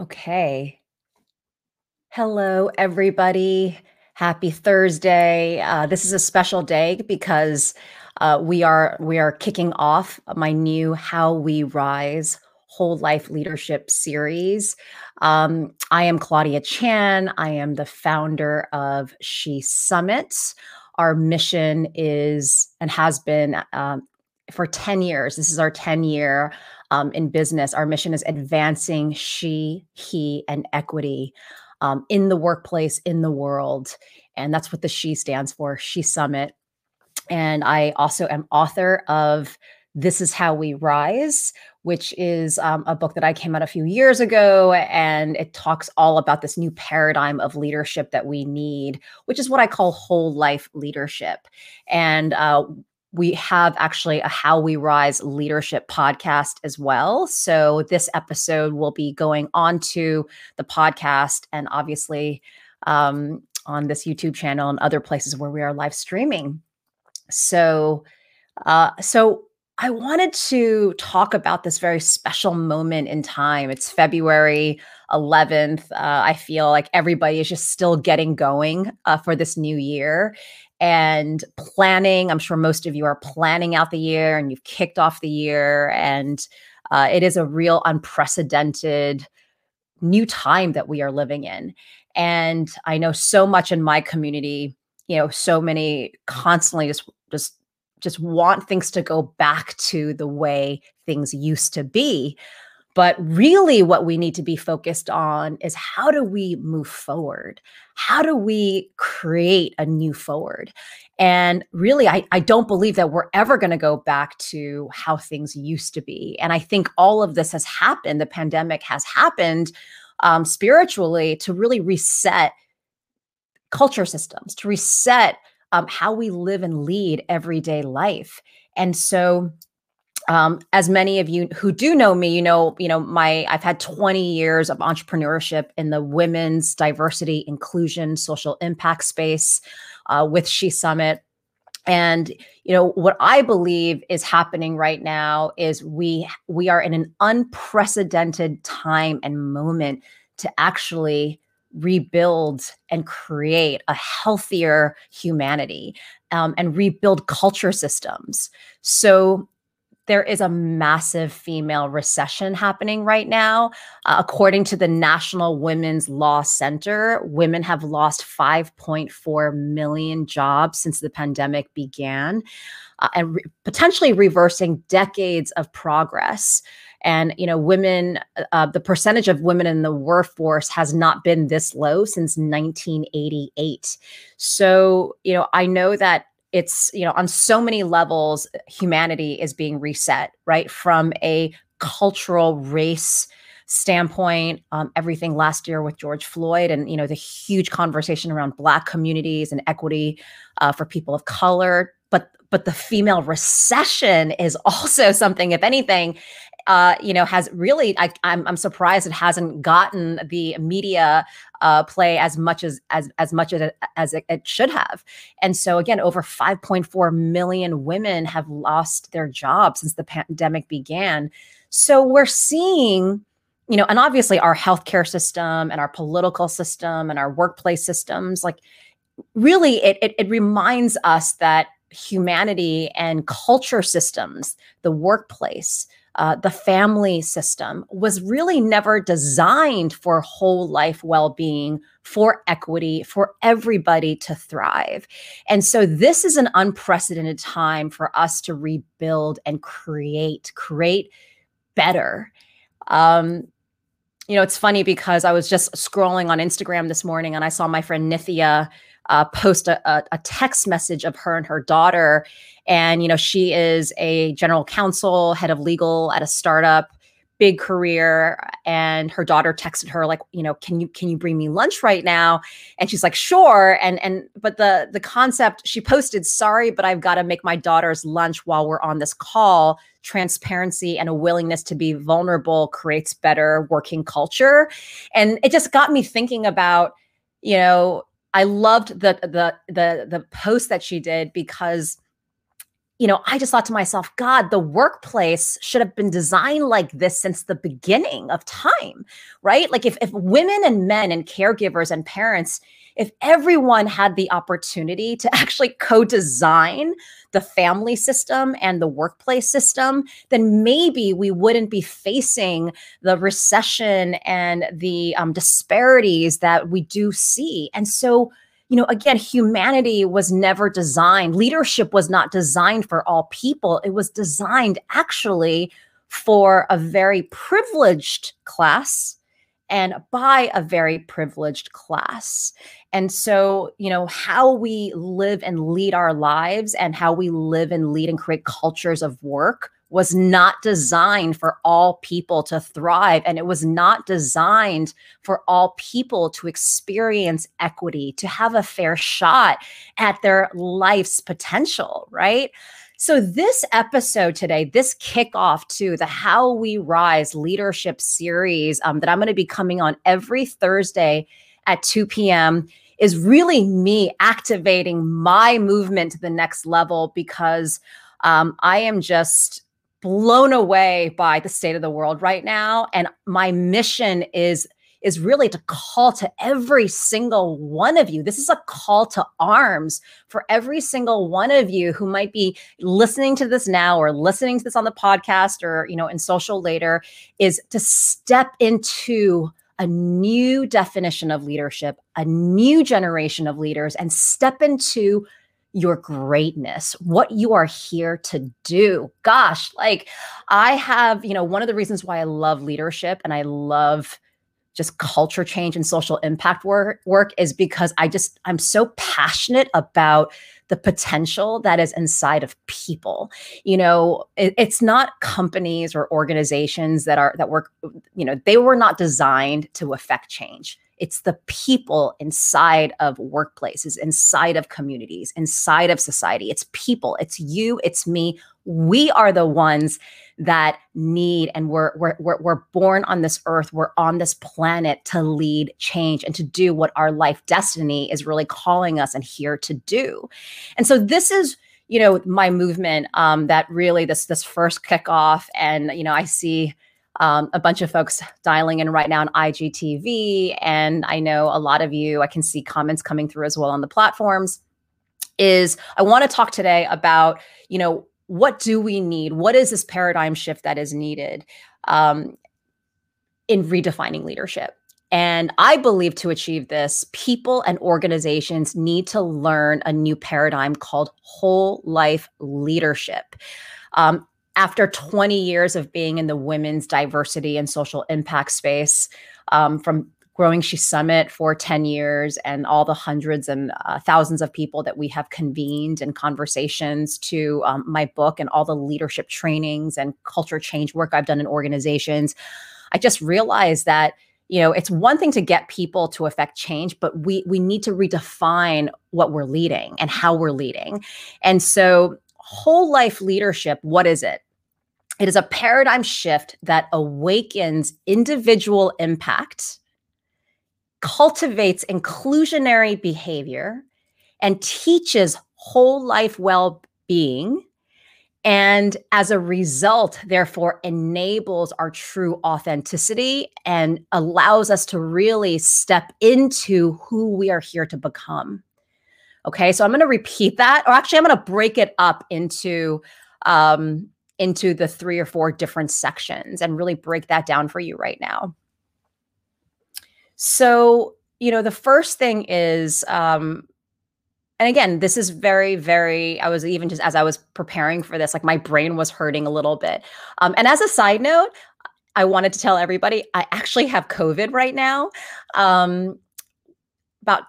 Okay. Hello, everybody. Happy Thursday. Uh, this is a special day because uh, we are we are kicking off my new How We Rise Whole Life Leadership series. Um, I am Claudia Chan. I am the founder of She Summits. Our mission is and has been um, for 10 years. This is our 10 year um, in business. Our mission is advancing she, he, and equity um, in the workplace, in the world. And that's what the She stands for, She Summit. And I also am author of This Is How We Rise, which is um, a book that I came out a few years ago. And it talks all about this new paradigm of leadership that we need, which is what I call whole life leadership. And uh, we have actually a How We Rise leadership podcast as well. So this episode will be going on to the podcast and obviously um, on this YouTube channel and other places where we are live streaming. So, uh, so I wanted to talk about this very special moment in time. It's February 11th. Uh, I feel like everybody is just still getting going uh, for this new year and planning. I'm sure most of you are planning out the year and you've kicked off the year. And uh, it is a real unprecedented new time that we are living in. And I know so much in my community, you know, so many constantly just, just, just want things to go back to the way things used to be. But really, what we need to be focused on is how do we move forward? How do we create a new forward? And really, I, I don't believe that we're ever going to go back to how things used to be. And I think all of this has happened. The pandemic has happened um, spiritually to really reset culture systems, to reset um, how we live and lead everyday life. And so, um, as many of you who do know me, you know, you know, my I've had 20 years of entrepreneurship in the women's diversity, inclusion, social impact space uh, with She Summit. And you know what I believe is happening right now is we we are in an unprecedented time and moment to actually rebuild and create a healthier humanity um, and rebuild culture systems. So there is a massive female recession happening right now. Uh, according to the National Women's Law Center, women have lost 5.4 million jobs since the pandemic began, uh, and re- potentially reversing decades of progress. And you know, women, uh, the percentage of women in the workforce has not been this low since 1988. So, you know, I know that it's you know on so many levels humanity is being reset right? From a cultural race standpoint um, everything last year with george floyd and you know the huge conversation around black communities and equity uh, for people of color. But but the female recession is also something if anything uh, you know, has really, I, I'm, I'm surprised it hasn't gotten the media uh, play as much as as as much as, as it, it should have. And so again, over 5.4 million women have lost their jobs since the pandemic began. So we're seeing you know, and obviously our healthcare system and our political system and our workplace systems, like really it, it, it reminds us that humanity and culture systems, the workplace, uh, the family system was really never designed for whole life well being, for equity, for everybody to thrive. And so, this is an unprecedented time for us to rebuild and create, create better. Um, you know, it's funny because I was just scrolling on Instagram this morning and I saw my friend Nithya uh, post a, a, text message of her and her daughter. And, you know, she is a general counsel, head of legal at a startup, big career. And her daughter texted her, like, you know, can you can you bring me lunch right now? And she's like, sure. And and but the the concept she posted, sorry, but I've got to make my daughter's lunch while we're on this call. Transparency and a willingness to be vulnerable creates better working culture. And it just got me thinking about, you know, I loved the the the the post that she did because you know, I just thought to myself, God, the workplace should have been designed like this since the beginning of time, right? Like if, if women and men and caregivers and parents, if everyone had the opportunity to actually co-design the family system and the workplace system, then maybe we wouldn't be facing the recession and the um, disparities that we do see. And so you know, again, humanity was never designed, leadership was not designed for all people. It was designed actually for a very privileged class and by a very privileged class. And so, you know, how we live and lead our lives and how we live and lead and create cultures of work was not designed for all people to thrive. And it was not designed for all people to experience equity, to have a fair shot at their life's potential, right? So, this episode today, this kickoff to the How We Rise leadership series um, that I'm going to be coming on every Thursday at 2 p.m. is really me activating my movement to the next level because um, I am just blown away by the state of the world right now and my mission is is really to call to every single one of you. This is a call to arms for every single one of you who might be listening to this now or listening to this on the podcast or you know in social later is to step into a new definition of leadership, a new generation of leaders and step into your greatness, what you are here to do. Gosh, like I have, you know, one of the reasons why I love leadership and I love just culture change and social impact work, work is because I just I'm so passionate about the potential that is inside of people. You know, it, it's not companies or organizations that are that work, you know, they were not designed to affect change it's the people inside of workplaces, inside of communities, inside of society. It's people, it's you, it's me. We are the ones that need and we're, we're, we're, born on this earth, we're on this planet to lead change and to do what our life destiny is really calling us and here to do. And so this is you know my movement um, that really this this first kickoff and you know i see um, a bunch of folks dialing in right now on IGTV. And I know a lot of you, I can see comments coming through as well on the platforms. Is I want to talk today about, you know, what do we need? What is this paradigm shift that is needed um, in redefining leadership? And I believe to achieve this, people and organizations need to learn a new paradigm called whole life leadership. Um, after 20 years of being in the women's diversity and social impact space, um, from Growing She Summit for 10 years and all the hundreds and uh, thousands of people that we have convened and conversations to um, my book and all the leadership trainings and culture change work I've done in organizations, I just realized that you know it's one thing to get people to affect change but we we need to redefine what we're leading and how we're leading. And so whole life leadership, what is it? It is a paradigm shift that awakens individual impact, cultivates inclusionary behavior, and teaches whole life well being. And as a result, therefore, enables our true authenticity and allows us to really step into who we are here to become. Okay, so I'm going to repeat that, or actually, I'm going to break it up into um, into the three or four different sections and really break that down for you right now. So, you know, the first thing is, um, and again, this is very, very. I was even just as I was preparing for this, like my brain was hurting a little bit. Um, and as a side note, I wanted to tell everybody I actually have COVID right now. Um, about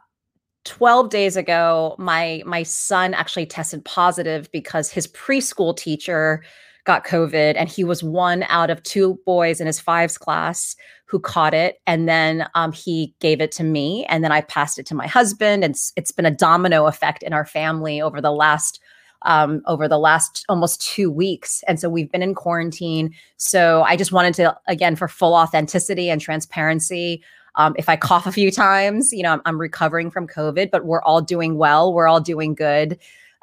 12 days ago my my son actually tested positive because his preschool teacher got covid and he was one out of two boys in his fives class who caught it and then um, he gave it to me and then i passed it to my husband and it's, it's been a domino effect in our family over the last um, over the last almost two weeks. And so we've been in quarantine. So I just wanted to, again, for full authenticity and transparency, um, if I cough a few times, you know, I'm, I'm, recovering from COVID, but we're all doing well. We're all doing good.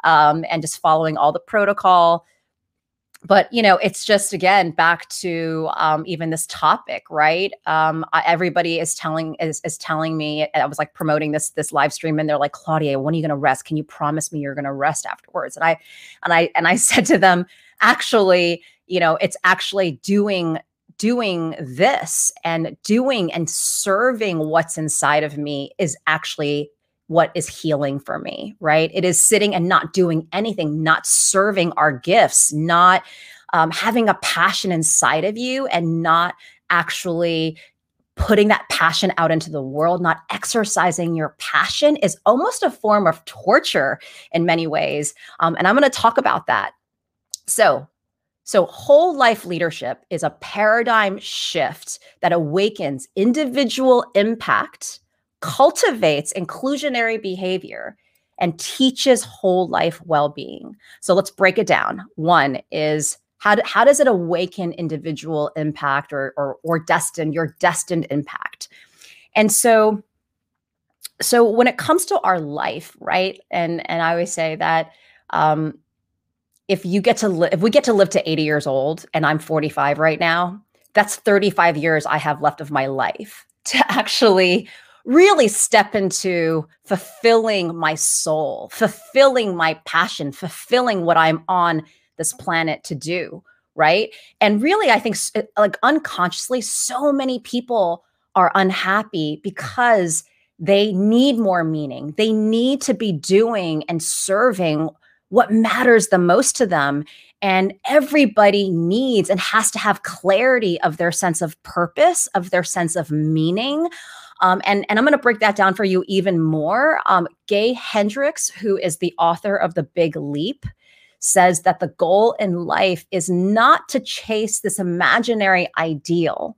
um, and just following all the protocol but you know it's just again back to um, even this topic right um, everybody is telling is, is telling me i was like promoting this this live stream and they're like claudia when are you going to rest can you promise me you're going to rest afterwards and i and i and i said to them actually you know it's actually doing doing this and doing and serving what's inside of me is actually what is healing for me, right? It is sitting and not doing anything, not serving our gifts, not um, having a passion inside of you and not actually putting that passion out into the world, not exercising your passion is almost a form of torture in many ways. Um, and I'm going to talk about that. So, so, whole life leadership is a paradigm shift that awakens individual impact cultivates inclusionary behavior and teaches whole life well-being. So let's break it down. One is how, do, how does it awaken individual impact or, or, or destined, your destined impact? And so, so when it comes to our life, right? And, and I always say that um, if you get to live, if we get to live to 80 years old and I'm 45 right now, that's 35 years I have left of my life to actually really step into fulfilling my soul, fulfilling my passion, fulfilling what I'm on this planet to do. Right. And really, I think like unconsciously, so many people are unhappy because they need more meaning. They need to be doing and serving what matters the most to them. And everybody needs and has to have clarity of their sense of purpose, of their sense of meaning, um, and, and I'm going to break that down for you even more. Um, Gay Hendricks, who is the author of The Big Leap, says that the goal in life is not to chase this imaginary ideal.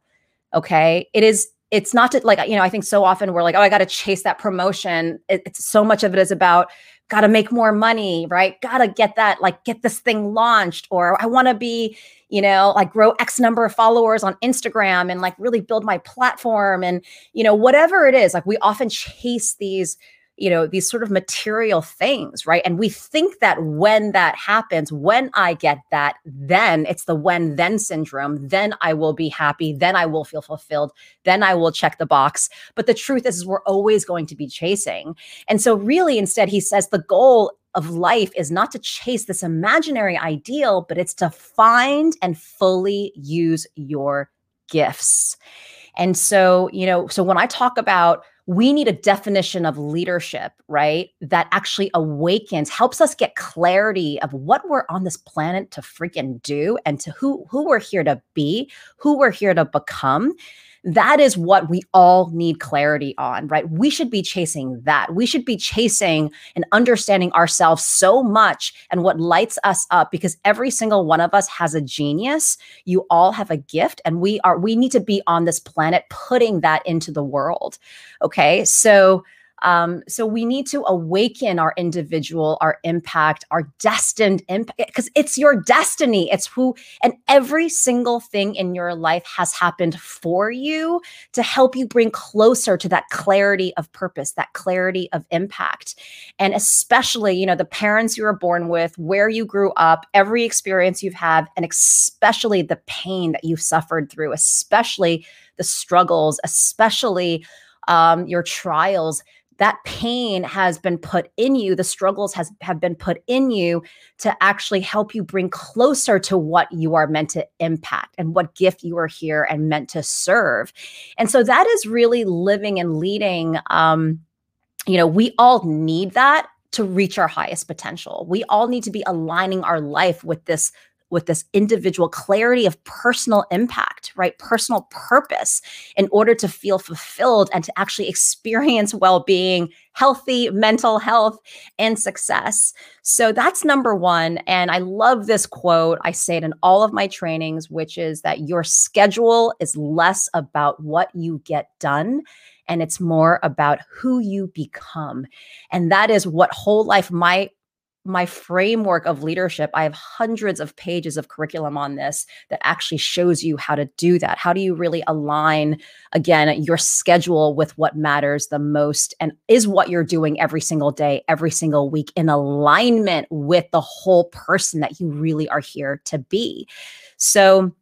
Okay. It is it's not to like you know i think so often we're like oh i got to chase that promotion it, it's so much of it is about got to make more money right got to get that like get this thing launched or i want to be you know, like grow X number of followers on Instagram and like really build my platform and, you know, whatever it is. Like we often chase these you know these sort of material things right? And we think that when that happens when i get that then it's the when then syndrome then i will be happy then i will feel fulfilled then i will check the box. But the truth is, is we're always going to be chasing. And so really instead he says the goal of life is not to chase this imaginary ideal, but it's to find and fully use your gifts. And so, you know, so when I talk about we need a definition of leadership, right? That actually awakens, helps us get clarity of what we're on this planet to freaking do and to who who we're here to be, who we're here to become that is what we all need clarity on, right? We should be chasing that. We should be chasing and understanding ourselves so much and what lights us up because every single one of us has a genius. You all have a gift and we are we need to be on this planet putting that into the world. Okay? So um, so we need to awaken our individual, our impact, our destined impact, because it's your destiny. It's who, and every single thing in your life has happened for you to help you bring closer to that clarity of purpose, that clarity of impact. And especially, you know, the parents you were born with, where you grew up, every experience you've had, and especially the pain that you've suffered through, especially the struggles, especially um, your trials that pain has been put in you the struggles has have been put in you to actually help you bring closer to what you are meant to impact and what gift you are here and meant to serve and so that is really living and leading um you know we all need that to reach our highest potential. We all need to be aligning our life with this with this individual clarity of personal impact, right? Personal purpose in order to feel fulfilled and to actually experience well being, healthy mental health, and success. So that's number one. And I love this quote. I say it in all of my trainings, which is that your schedule is less about what you get done and it's more about who you become. And that is what whole life my my framework of leadership, I have hundreds of pages of curriculum on this that actually shows you how to do that. How do you really align, again, your schedule with what matters the most and is what you're doing every single day, every single week in alignment with the whole person that you really are here to be? So,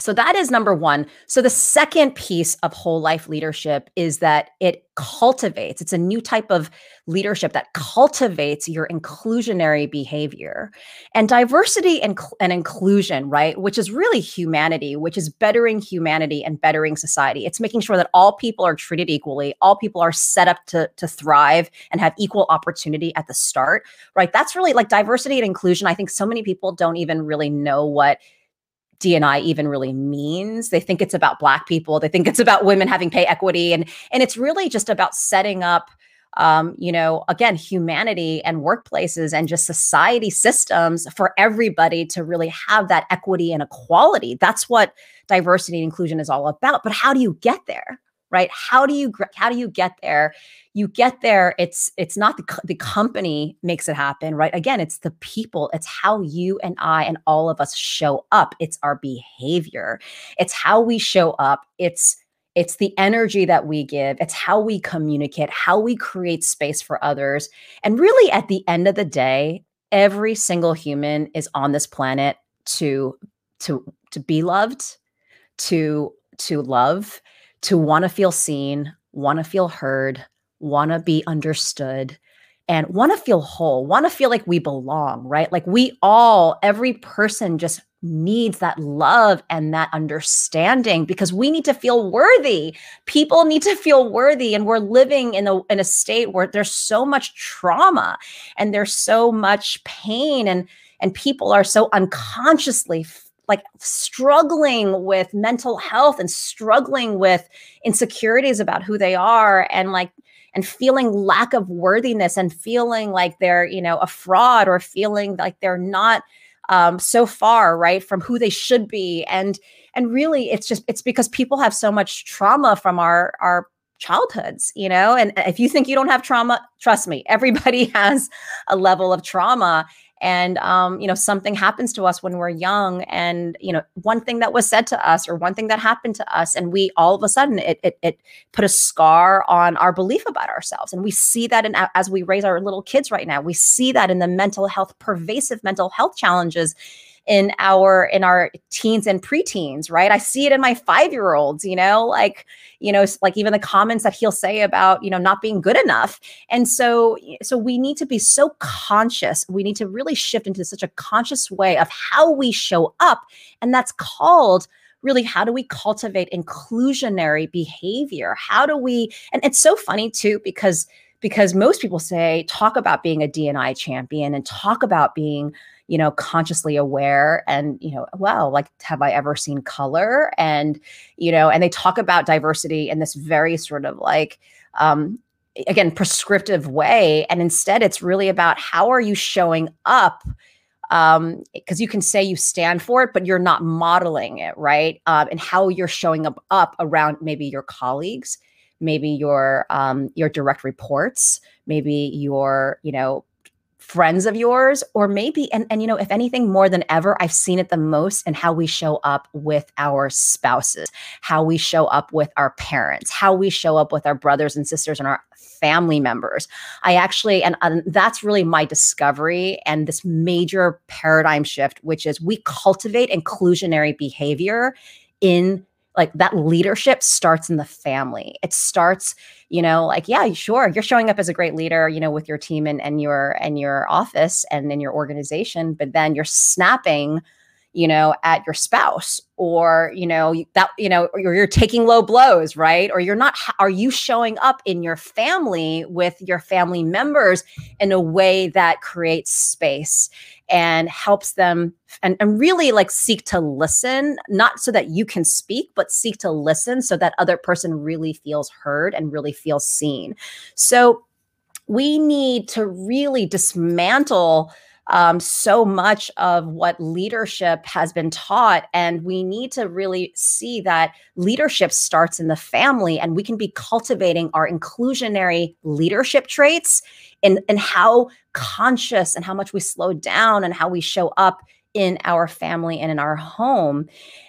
so that is number one. So the second piece of whole life leadership is that it cultivates, it's a new type of leadership that cultivates your inclusionary behavior and diversity and, and inclusion, right? Which is really humanity, which is bettering humanity and bettering society. It's making sure that all people are treated equally, all people are set up to, to thrive and have equal opportunity at the start, right? That's really like diversity and inclusion. I think so many people don't even really know what D&I even really means. They think it's about black people. They think it's about women having pay equity, and and it's really just about setting up, um, you know, again, humanity and workplaces and just society systems for everybody to really have that equity and equality. That's what diversity and inclusion is all about. But how do you get there? Right? How do you how do you get there? You get there it's it's not the, the company makes it happen right? Again it's the people it's how you and i and all of us show up. It's our behavior. It's how we show up. It's it's the energy that we give. It's how we communicate how we create space for others. And really at the end of the day every single human is on this planet to to to be loved to to love to want to feel seen, want to feel heard, want to be understood, and want to feel whole, want to feel like we belong, right? Like we all, every person just needs that love and that understanding because we need to feel worthy. People need to feel worthy and we're living in a in a state where there's so much trauma and there's so much pain and and people are so unconsciously like struggling with mental health and struggling with insecurities about who they are and like and feeling lack of worthiness and feeling like they're you know a fraud or feeling like they're not um, so far right from who they should be. And and really it's just it's because people have so much trauma from our our childhoods you know? And if you think you don't have trauma trust me everybody has a level of trauma and um, you know something happens to us when we're young and you know one thing that was said to us or one thing that happened to us and we all of a sudden it it, it put a scar on our belief about ourselves. And we see that in as we raise our little kids right now we see that in the mental health pervasive mental health challenges in our in our teens and preteens right? I see it in my five year olds you know like you know like even the comments that he'll say about you know not being good enough. And so so we need to be so conscious. We need to really shift into such a conscious way of how we show up. And that's called really how do we cultivate inclusionary behavior? How do we and it's so funny too because because most people say talk about being a D&I champion and talk about being you know, consciously aware and, you know, wow, like, have I ever seen color? And, you know, and they talk about diversity in this very sort of like, um, again, prescriptive way. And instead, it's really about how are you showing up? um because you can say you stand for it but you're not modeling it right um, and how you're showing up up around maybe your colleagues maybe your um your direct reports maybe your you know friends of yours or maybe and and you know if anything more than ever i've seen it the most in how we show up with our spouses how we show up with our parents how we show up with our brothers and sisters and our family members. I actually and, and that's really my discovery and this major paradigm shift which is we cultivate inclusionary behavior in like that leadership starts in the family. It starts, you know, like, yeah, sure, you're showing up as a great leader, you know, with your team and, and your and your office and in your organization, but then you're snapping you know at your spouse or you know that you know or you're taking low blows right? Or you're not are you showing up in your family with your family members in a way that creates space and helps them and, and really like seek to listen not so that you can speak but seek to listen so that other person really feels heard and really feels seen. So we need to really dismantle um, so much of what leadership has been taught. And we need to really see that leadership starts in the family, and we can be cultivating our inclusionary leadership traits and, how conscious and how much we slow down and how we show up in our family and in our home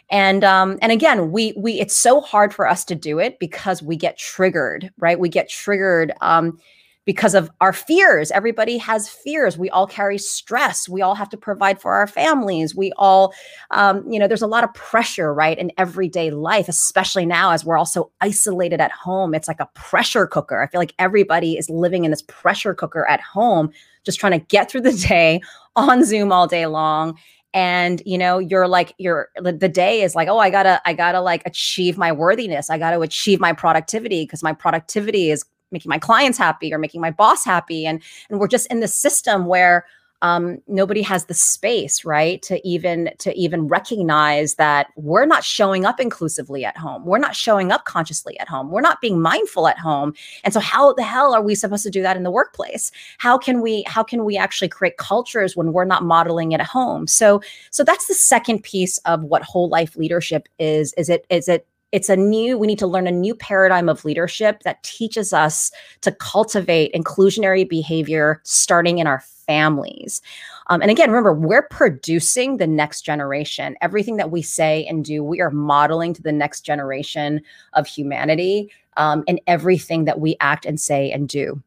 and um and again we we it's so hard for us to do it because we get triggered right we get triggered um because of our fears. Everybody has fears. We all carry stress. We all have to provide for our families. We all, um, you know, there's a lot of pressure, right, in everyday life, especially now as we're also isolated at home. It's like a pressure cooker. I feel like everybody is living in this pressure cooker at home, just trying to get through the day on Zoom all day long and you know you're like you're the day is like oh i gotta i gotta like achieve my worthiness i gotta achieve my productivity because my productivity is making my clients happy or making my boss happy. And and we're just in the system where um, nobody has the space right to even to even recognize that we're not showing up inclusively at home. We're not showing up consciously at home. We're not being mindful at home. And so how the hell are we supposed to do that in the workplace? How can we how can we actually create cultures when we're not modeling it at home? So so that's the second piece of what whole life leadership is is it is it it's a new we need to learn a new paradigm of leadership that teaches us to cultivate inclusionary behavior starting in our families. Um, and again remember we're producing the next generation. Everything that we say and do we are modeling to the next generation of humanity um, in everything that we act and say and do.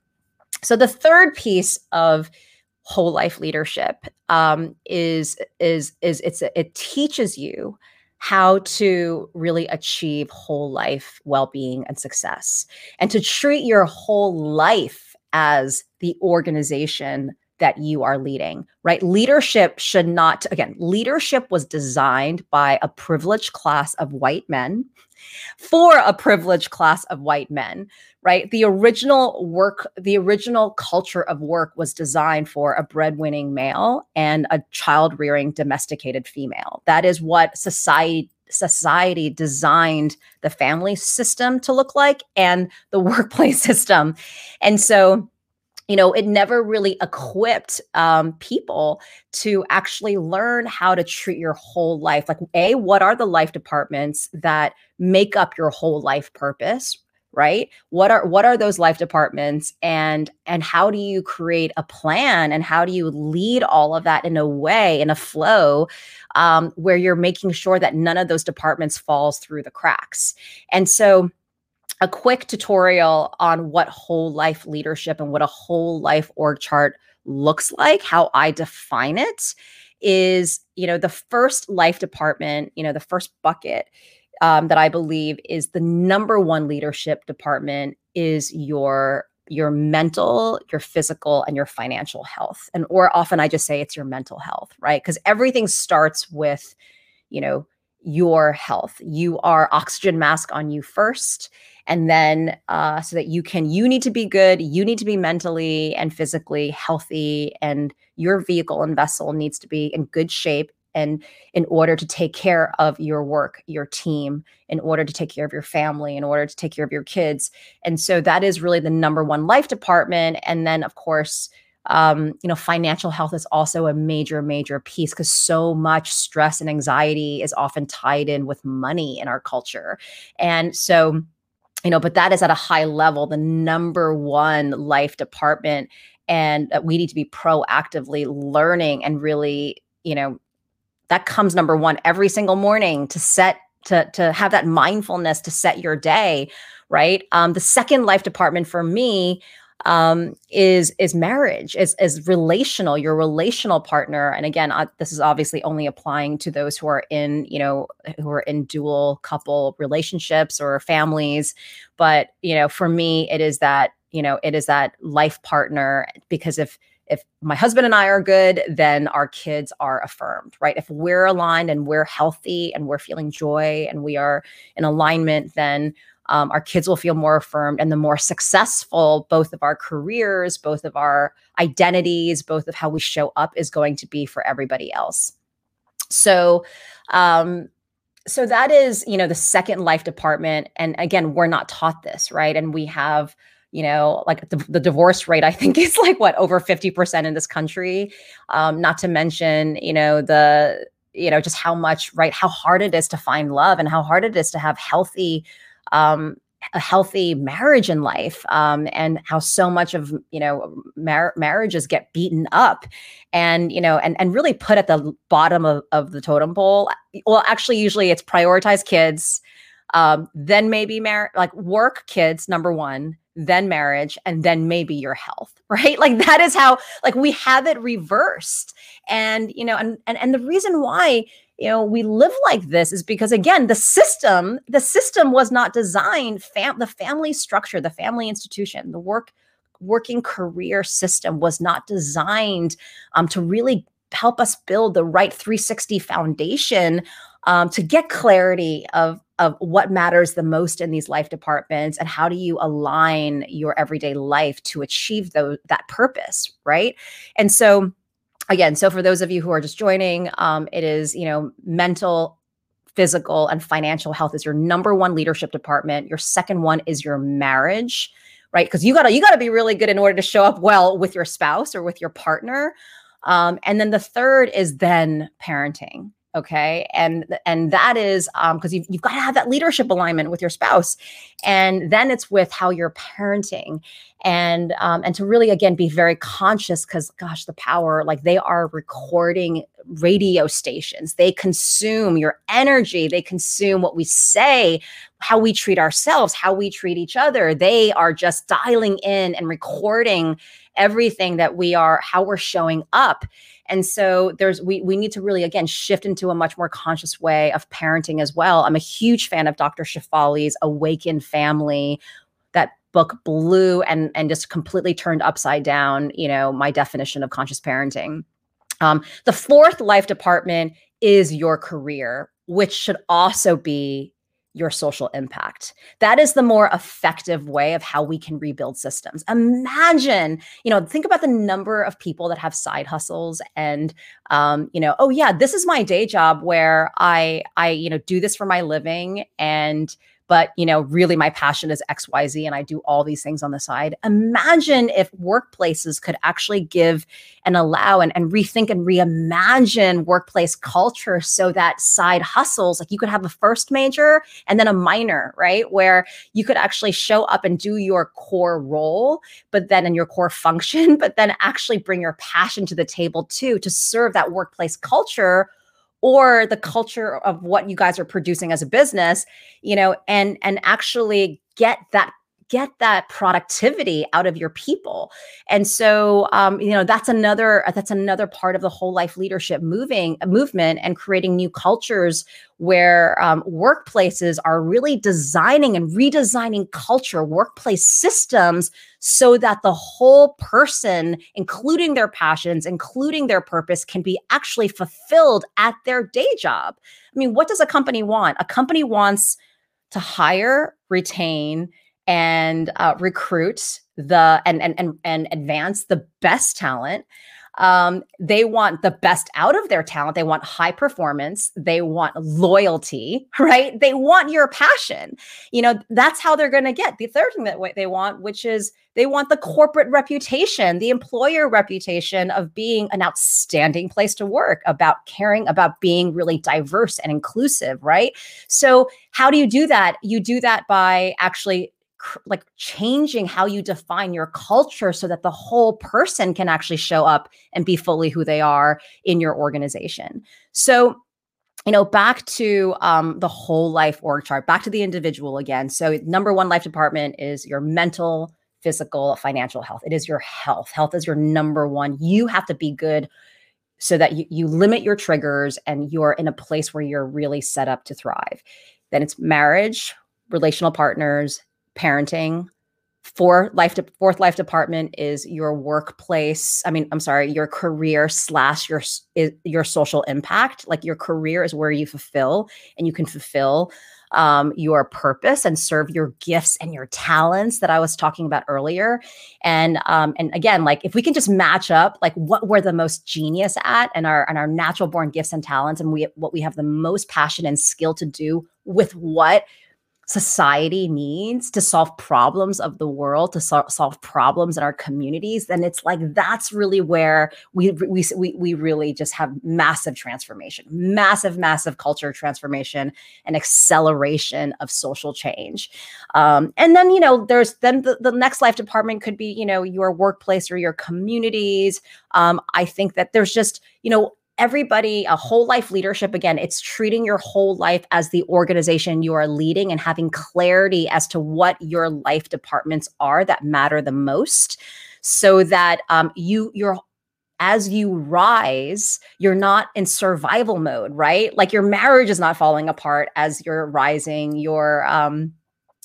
So the third piece of whole life leadership um, is is is it's it teaches you how to really achieve whole life well-being and success and to treat your whole life as the organization that you are leading, right? Leadership should not, again, leadership was designed by a privileged class of white men for a privileged class of white men, right? The original work, the original culture of work was designed for a breadwinning male and a child rearing domesticated female. That is what society society designed the family system to look like and the workplace system. And so you know, it never really equipped um, people to actually learn how to treat your whole life. Like, A, what are the life departments that make up your whole life purpose? right what are what are those life departments and and how do you create a plan and how do you lead all of that in a way in a flow um, where you're making sure that none of those departments falls through the cracks and so a quick tutorial on what whole life leadership and what a whole life org chart looks like, how I define it is, you know, the first life department, you know, the first bucket um, that I believe is the number one leadership department is your your mental, your physical, and your financial health. And or often I just say it's your mental health, right? Because everything starts with, you know, your health. You are oxygen mask on you first and then uh, so that you can you need to be good you need to be mentally and physically healthy and your vehicle and vessel needs to be in good shape and in order to take care of your work your team in order to take care of your family in order to take care of your kids. And so that is really the number one life department and then of course um, you know financial health is also a major major piece because so much stress and anxiety is often tied in with money in our culture. And so you know but that is at a high level the number one life department and we need to be proactively learning and really you know that comes number one every single morning to set to to have that mindfulness to set your day right? Um the second life department for me um, is is marriage, is is relational, your relational partner. And again, uh, this is obviously only applying to those who are in, you know, who are in dual couple relationships or families. But you know, for me, it is that you know, it is that life partner because if if my husband and I are good, then our kids are affirmed, right? If we're aligned and we're healthy and we're feeling joy and we are in alignment, then um, our kids will feel more affirmed and the more successful both of our careers both of our identities both of how we show up is going to be for everybody else. So um so that is you know the second life department. And again we're not taught this right? And we have you know like the, the divorce rate i think is like what over 50% in this country. Um, not to mention you know the you know just how much right how hard it is to find love and how hard it is to have healthy um, a healthy marriage in life um, and how so much of you know mar- marriages get beaten up and you know and and really put at the bottom of, of the totem pole. Well actually usually it's prioritize kids um, then maybe marriage like work kids number one then marriage and then maybe your health right? Like that is how like we have it reversed. And you know and and, and the reason why you know we live like this is because again the system the system was not designed fam- the family structure the family institution the work working career system was not designed um, to really help us build the right 360 foundation um, to get clarity of of what matters the most in these life departments and how do you align your everyday life to achieve those, that purpose right? And so again so for those of you who are just joining um, it is you know mental physical and financial health is your number one leadership department. Your second one is your marriage right? Because you gotta you gotta be really good in order to show up well with your spouse or with your partner. Um, and then the third is then parenting okay? And and that is um because you've, you've got to have that leadership alignment with your spouse. And then it's with how you're parenting. And um and to really again be very conscious because gosh the power like they are recording radio stations. They consume your energy. They consume what we say how we treat ourselves how we treat each other. They are just dialing in and recording everything that we are how we're showing up and so there's we we need to really again shift into a much more conscious way of parenting as well. I'm a huge fan of Dr. Shefali's Awakened Family. That book blew and and just completely turned upside down, you know, my definition of conscious parenting. Um, the fourth life department is your career, which should also be your social impact. That is the more effective way of how we can rebuild systems. Imagine, you know, think about the number of people that have side hustles and um, you know, oh yeah, this is my day job where I I, you know, do this for my living and but you know really my passion is xyz and i do all these things on the side. Imagine if workplaces could actually give and allow and, and rethink and reimagine workplace culture so that side hustles like you could have a first major and then a minor right? Where you could actually show up and do your core role but then in your core function but then actually bring your passion to the table too to serve that workplace culture or the culture of what you guys are producing as a business you know and and actually get that get that productivity out of your people. And so um, you know that's another that's another part of the whole life leadership moving movement and creating new cultures where um, workplaces are really designing and redesigning culture workplace systems so that the whole person including their passions including their purpose can be actually fulfilled at their day job. I mean what does a company want? A company wants to hire retain and uh, recruit the and, and and and advance the best talent. Um, they want the best out of their talent. They want high performance. They want loyalty right? They want your passion. You know that's how they're going to get. The third thing that they want which is they want the corporate reputation the employer reputation of being an outstanding place to work about caring about being really diverse and inclusive right? So how do you do that? You do that by actually like changing how you define your culture so that the whole person can actually show up and be fully who they are in your organization. So, you know, back to um, the whole life org chart, back to the individual again. So, number one life department is your mental, physical, financial health. It is your health. Health is your number one. You have to be good so that you, you limit your triggers and you're in a place where you're really set up to thrive. Then it's marriage, relational partners, parenting four life de- fourth life department is your workplace i mean i'm sorry your career slash your your social impact like your career is where you fulfill and you can fulfill um, your purpose and serve your gifts and your talents that I was talking about earlier. And um, and again, like if we can just match up like what we're the most genius at and our and our natural born gifts and talents and we what we have the most passion and skill to do with what society needs to solve problems of the world to sol- solve problems in our communities then it's like that's really where we, we we we really just have massive transformation massive massive culture transformation and acceleration of social change. Um, and then you know there's then the, the next life department could be you know your workplace or your communities. Um, i think that there's just you know everybody a whole life leadership again it's treating your whole life as the organization you are leading and having clarity as to what your life departments are that matter the most so that um, you you're as you rise you're not in survival mode right? Like your marriage is not falling apart as you're rising your um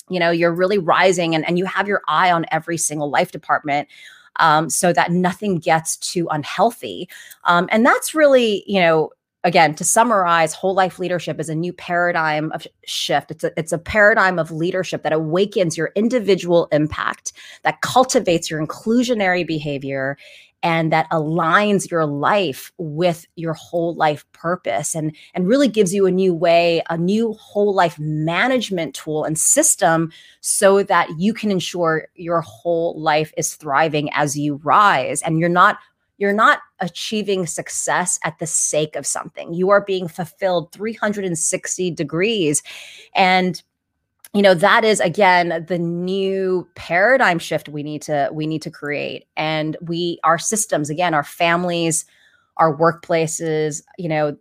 you know you're really rising and, and you have your eye on every single life department um, so that nothing gets too unhealthy. Um, and that's really, you know, again to summarize whole life leadership is a new paradigm of shift it's a, it's a paradigm of leadership that awakens your individual impact that cultivates your inclusionary behavior and that aligns your life with your whole life purpose and and really gives you a new way a new whole life management tool and system so that you can ensure your whole life is thriving as you rise and you're not you're not achieving success at the sake of something. You are being fulfilled 360 degrees and you know that is again the new paradigm shift we need to we need to create. And we our systems again our families our workplaces you know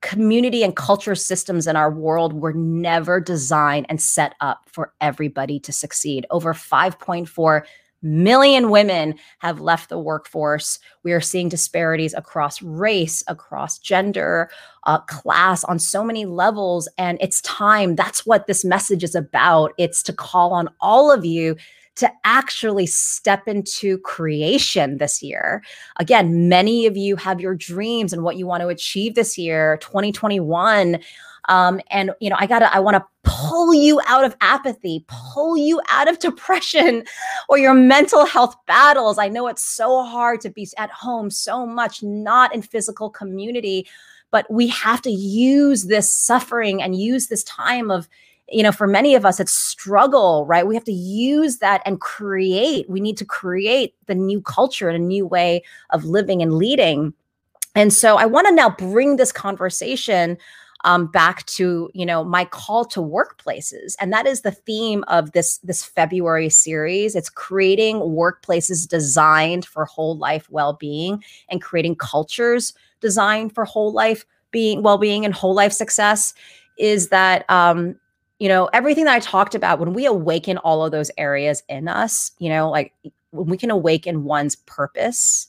community and culture systems in our world were never designed and set up for everybody to succeed. Over 5.4 million women have left the workforce. We are seeing disparities across race, across gender, uh, class, on so many levels. And it's time. That's what this message is about. It's to call on all of you to actually step into creation this year. Again, many of you have your dreams and what you want to achieve this year, 2021. Um, and you know, I gotta, I want to pull you out of apathy, pull you out of depression or your mental health battles. I know it's so hard to be at home so much, not in physical community, but we have to use this suffering and use this time of you know, for many of us, it's struggle, right? We have to use that and create. We need to create the new culture and a new way of living and leading. And so I want to now bring this conversation um, back to you know my call to workplaces. And that is the theme of this this february series. It's creating workplaces designed for whole life well-being and creating cultures designed for whole life being well-being and whole life success is that um, you know everything that i talked about when we awaken all of those areas in us you know like when we can awaken one's purpose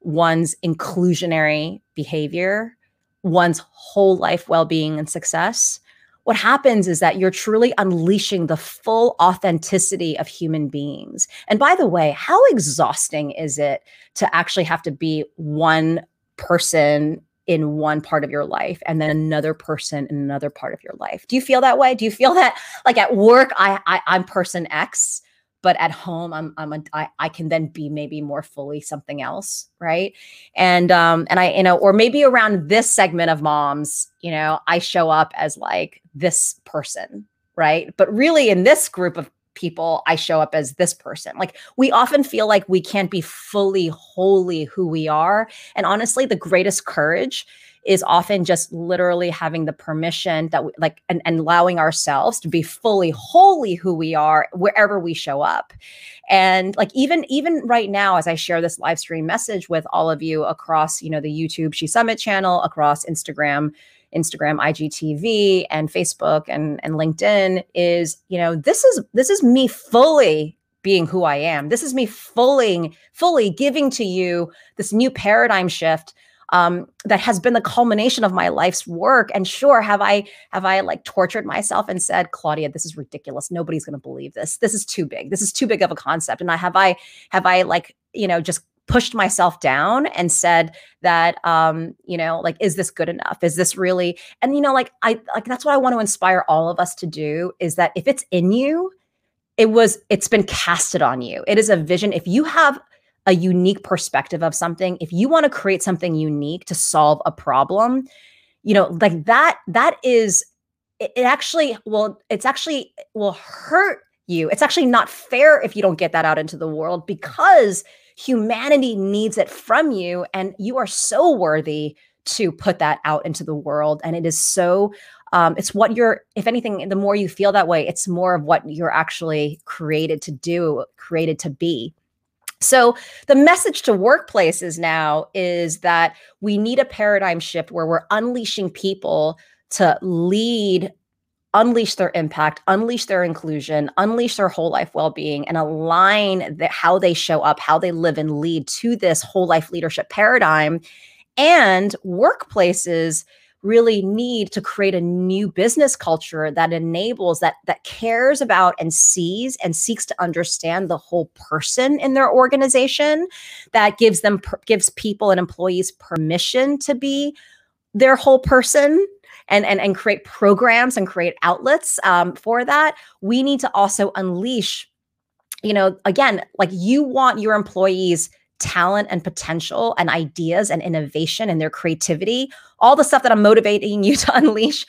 one's inclusionary behavior one's whole life well being and success, what happens is that you're truly unleashing the full authenticity of human beings. And by the way, how exhausting is it to actually have to be one person in one part of your life and then another person in another part of your life? Do you feel that way? Do you feel that like at work, I, I I'm person X but at home i'm i'm a, I, I can then be maybe more fully something else right? And um and i you know or maybe around this segment of moms you know i show up as like this person right? But really in this group of people i show up as this person. Like we often feel like we can't be fully wholly who we are. And honestly the greatest courage is often just literally having the permission that we like and, and allowing ourselves to be fully wholly who we are wherever we show up and like even even right now as i share this live stream message with all of you across you know the youtube she summit channel across instagram Instagram, IGTV, and Facebook and, and LinkedIn is, you know, this is this is me fully being who I am. This is me fully, fully giving to you this new paradigm shift um, that has been the culmination of my life's work. And sure, have I have I like tortured myself and said, Claudia, this is ridiculous. Nobody's going to believe this. This is too big. This is too big of a concept. And I have I have I like you know just pushed myself down and said that um you know like is this good enough is this really and you know like i like that's what i want to inspire all of us to do is that if it's in you it was it's been casted on you it is a vision if you have a unique perspective of something, if you want to create something unique to solve a problem, you know, like that, that is it, it actually will it's actually will hurt you. It's actually not fair if you don't get that out into the world because humanity needs it from you and you are so worthy to put that out into the world and it is so um, it's what you're if anything the more you feel that way it's more of what you're actually created to do created to be so the message to workplaces now is that we need a paradigm shift where we're unleashing people to lead unleash their impact, unleash their inclusion, unleash their whole life well-being and align how they show up, how they live and lead to this whole life leadership paradigm. And workplaces really need to create a new business culture that enables that that cares about and sees and seeks to understand the whole person in their organization that gives them gives people and employees permission to be their whole person and and and create programs and create outlets um, for that. We need to also unleash you know again like you want your employees talent and potential and ideas and innovation and their creativity all the stuff that i'm motivating you to unleash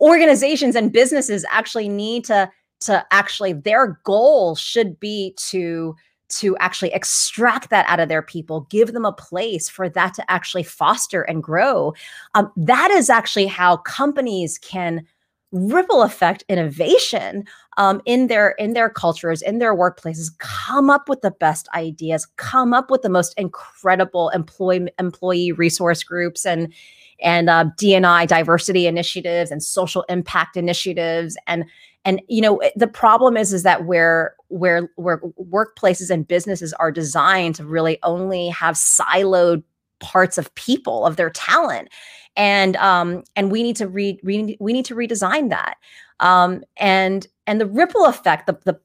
organizations and businesses actually need to to actually their goal should be to to actually extract that out of their people, give them a place for that to actually foster and grow. Um, that is actually how companies can ripple effect innovation um, in their in their cultures in their workplaces come up with the best ideas come up with the most incredible employee employee resource groups and and uh, D&I diversity initiatives and social impact initiatives. And and you know the problem is is that where where where workplaces and businesses are designed to really only have siloed parts of people of their talent. And um and we need to re, re we need to redesign that. Um and and the ripple effect the the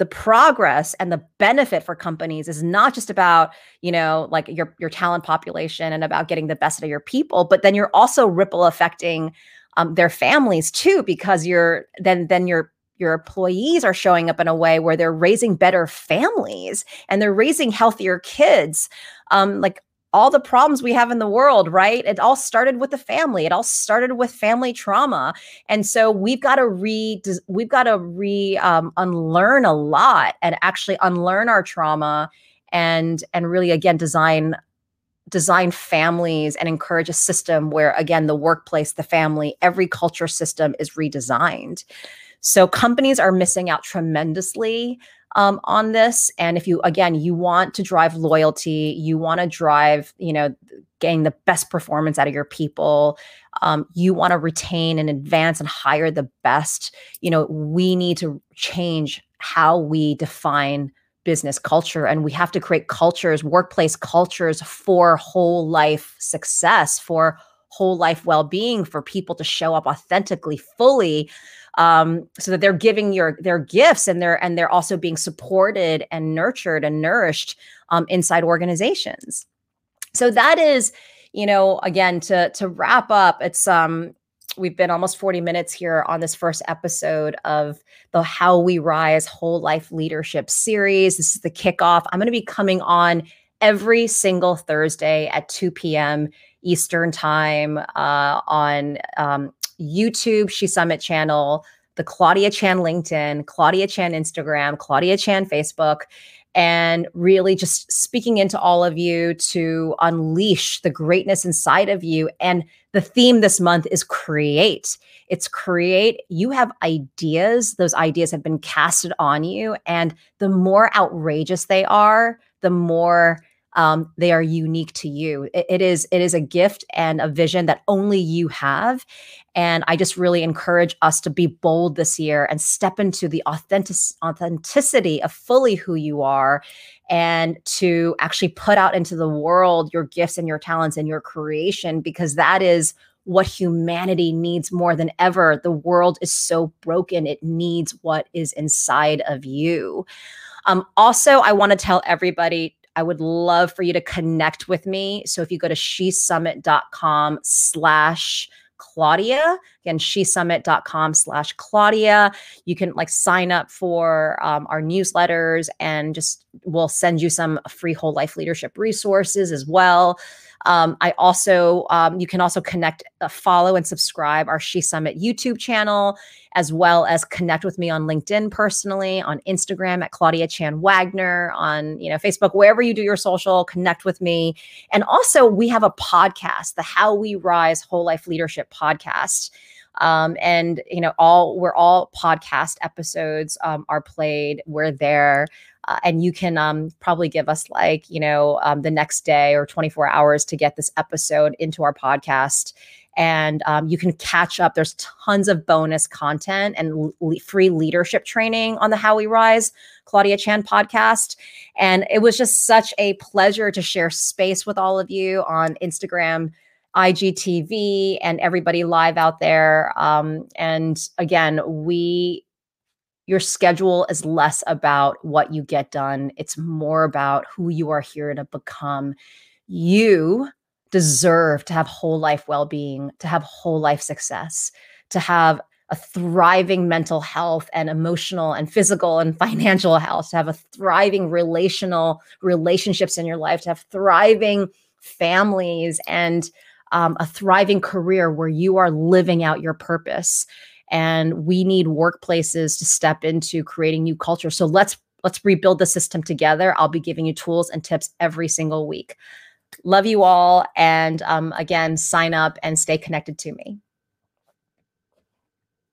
the progress and the benefit for companies is not just about you know like your your talent population and about getting the best out of your people but then you're also ripple affecting um, their families too, because you're then then your your employees are showing up in a way where they're raising better families and they're raising healthier kids. Um, like all the problems we have in the world, right? It all started with the family. It all started with family trauma, and so we've got to re we've got to re um, unlearn a lot and actually unlearn our trauma and and really again design design families and encourage a system where again the workplace the family every culture system is redesigned so companies are missing out tremendously um, on this. And if you again you want to drive loyalty you want to drive you know getting the best performance out of your people um, you want to retain and advance and hire the best you know we need to change how we define business culture. And we have to create cultures workplace cultures for whole life success for whole life well-being for people to show up authentically fully um, so that they're giving your their gifts and they're and they're also being supported and nurtured and nourished um, inside organizations so that is you know again to to wrap up it's um we've been almost 40 minutes here on this first episode of the How We Rise Whole Life Leadership series. This is the kickoff. I'm going to be coming on every single Thursday at 2 p.m. Eastern Time uh, on um, YouTube, She Summit channel, the Claudia Chan LinkedIn, Claudia Chan Instagram, Claudia Chan Facebook and really just speaking into all of you to unleash the greatness inside of you. And the theme this month is create. It's create. You have ideas, those ideas have been casted on you. And the more outrageous they are, the more um, they are unique to you. It, it is it is a gift and a vision that only you have, and I just really encourage us to be bold this year and step into the authentic authenticity of fully who you are, and to actually put out into the world your gifts and your talents and your creation because that is what humanity needs more than ever. The world is so broken; it needs what is inside of you. Um, also, I want to tell everybody I would love for you to connect with me. So if you go to shesummit.com slash Claudia, again, shesummit.com slash Claudia, you can like sign up for um, our newsletters and just we'll send you some free whole life leadership resources as well. Um, I also, um, you can also connect, uh, follow, and subscribe our She Summit YouTube channel, as well as connect with me on LinkedIn personally, on Instagram at Claudia Chan Wagner, on you know Facebook, wherever you do your social, connect with me. And also, we have a podcast, the How We Rise Whole Life Leadership podcast. Um, and you know, all we're all podcast episodes um, are played. We're there. Uh, and you can um, probably give us like you know um, the next day or 24 hours to get this episode into our podcast and um, you can catch up there's tons of bonus content and free leadership training on the how we rise claudia chan podcast and it was just such a pleasure to share space with all of you on instagram igtv and everybody live out there um, and again we your schedule is less about what you get done, it's more about who you are here to become. You deserve to have whole life well being, to have whole life success, to have a thriving mental health and emotional and physical and financial health, to have a thriving relational relationships in your life, to have thriving families and um, a thriving career where you are living out your purpose. And we need workplaces to step into creating new culture. So let's let's rebuild the system together. I'll be giving you tools and tips every single week. Love you all. And um, again sign up and stay connected to me